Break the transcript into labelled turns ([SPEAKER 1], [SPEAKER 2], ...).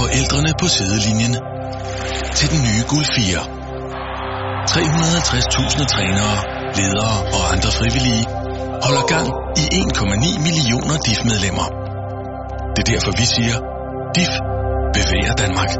[SPEAKER 1] Forældrene på sidelinjen til den nye Guld 4. 350.000 trænere, ledere og andre frivillige holder gang i 1,9 millioner DIF-medlemmer. Det er derfor, vi siger, DIF bevæger Danmark.